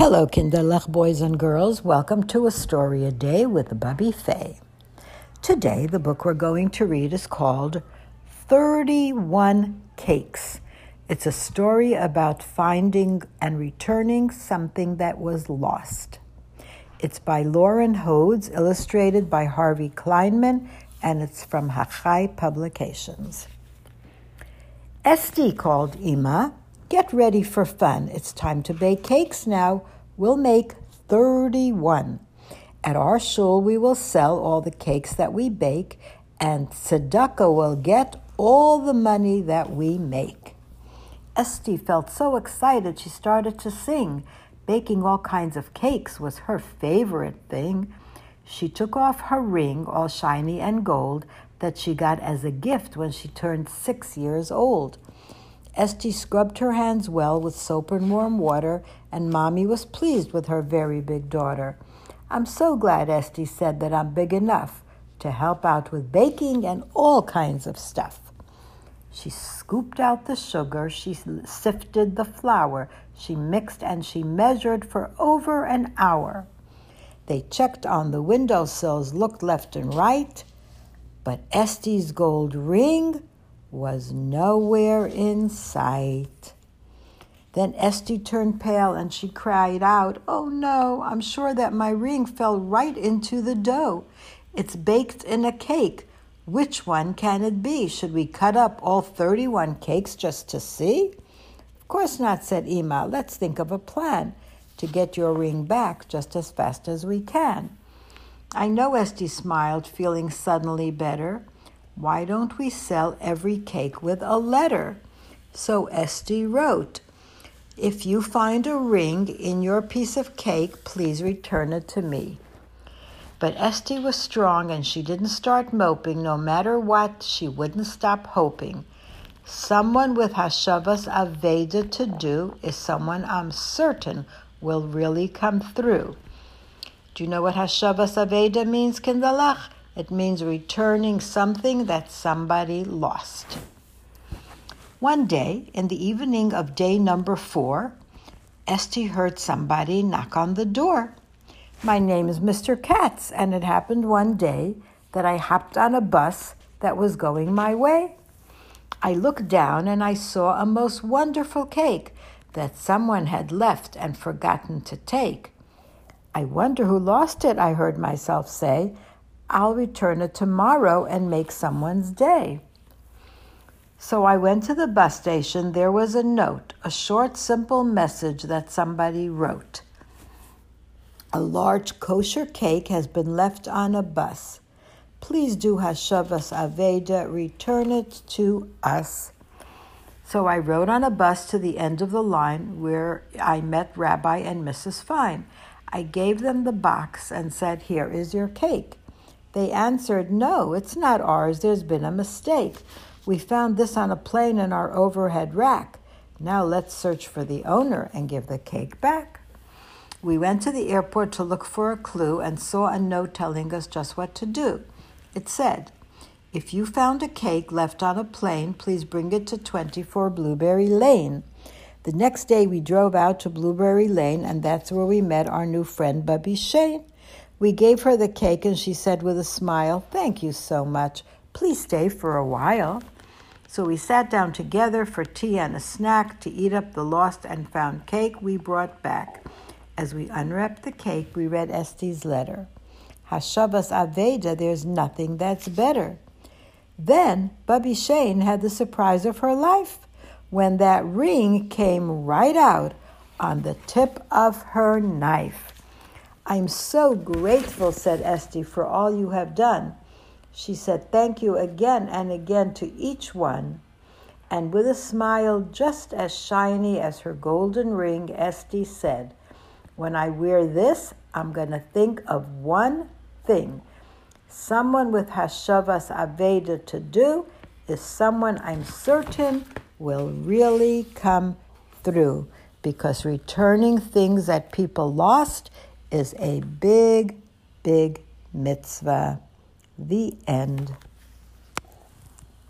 Hello, Kinderlech boys and girls. Welcome to A Story a Day with Bubby Fay. Today, the book we're going to read is called 31 Cakes. It's a story about finding and returning something that was lost. It's by Loren Hodes, illustrated by Harvey Klineman, and it's from Hachai Publications. Estie called Ima Get ready for fun. It's time to bake cakes now. We'll make 31. At our shul, we will sell all the cakes that we bake, and Tzedakah will get all the money that we make. Estie felt so excited she started to sing. Baking all kinds of cakes was her favorite thing. She took off her ring, all shiny and gold, that she got as a gift when she turned six years old. Estie scrubbed her hands well with soap and warm water, and Mommy was pleased with her very big daughter. I'm so glad, Estie said, that I'm big enough to help out with baking and all kinds of stuff. She scooped out the sugar, she sifted the flour, she mixed and she measured for over an hour. They checked on the windowsills, looked left and right, but Estie's gold ring was nowhere in sight. Then Estie turned pale and she cried out, Oh no, I'm sure that my ring fell right into the dough. It's baked in a cake. Which one can it be? Should we cut up all 31 cakes just to see? Of course not, said Ima. Let's think of a plan to get your ring back just as fast as we can. I know Estie smiled, feeling suddenly better. Why don't we sell every cake with a letter? So Estie wrote, If you find a ring in your piece of cake, please return it to me. But Estie was strong and she didn't start moping. No matter what, she wouldn't stop hoping. Someone with Hashavas Aveida to do is someone I'm certain will really come through. Do you know what Hashavas Aveida means, Kindalach? It means returning something that somebody lost. One day, in the evening of day number four, Estie heard somebody knock on the door. My name is Mr. Katz, and it happened one day that I hopped on a bus that was going my way. I looked down and I saw a most wonderful cake that someone had left and forgotten to take. I wonder who lost it, I heard myself say, I'll return it tomorrow and make someone's day. So I went to the bus station. There was a note, a short, simple message that somebody wrote. A large kosher cake has been left on a bus. Please do Hashavas Aveida, return it to us. So I rode on a bus to the end of the line where I met Rabbi and Mrs. Fine. I gave them the box and said, Here is your cake. They answered, No, it's not ours. There's been a mistake. We found this on a plane in our overhead rack. Now let's search for the owner and give the cake back. We went to the airport to look for a clue and saw a note telling us just what to do. It said, If you found a cake left on a plane, please bring it to 24 Blueberry Lane. The next day we drove out to Blueberry Lane, and that's where we met our new friend Bubby Shane. We gave her the cake and she said with a smile, Thank you so much. Please stay for a while. So we sat down together for tea and a snack to eat up the lost and found cake we brought back. As we unwrapped the cake, we read Estie's letter. Hashavas Aveida, there's nothing that's better. Then Bubby Shane had the surprise of her life when that ring came right out on the tip of her knife. I'm so grateful, said Estie, for all you have done. She said, Thank you again and again to each one. And with a smile just as shiny as her golden ring, Estie said, When I wear this, I'm going to think of one thing. Someone with Hashavas Aveida to do is someone I'm certain will really come through because returning things that people lost is a big, big mitzvah. The end.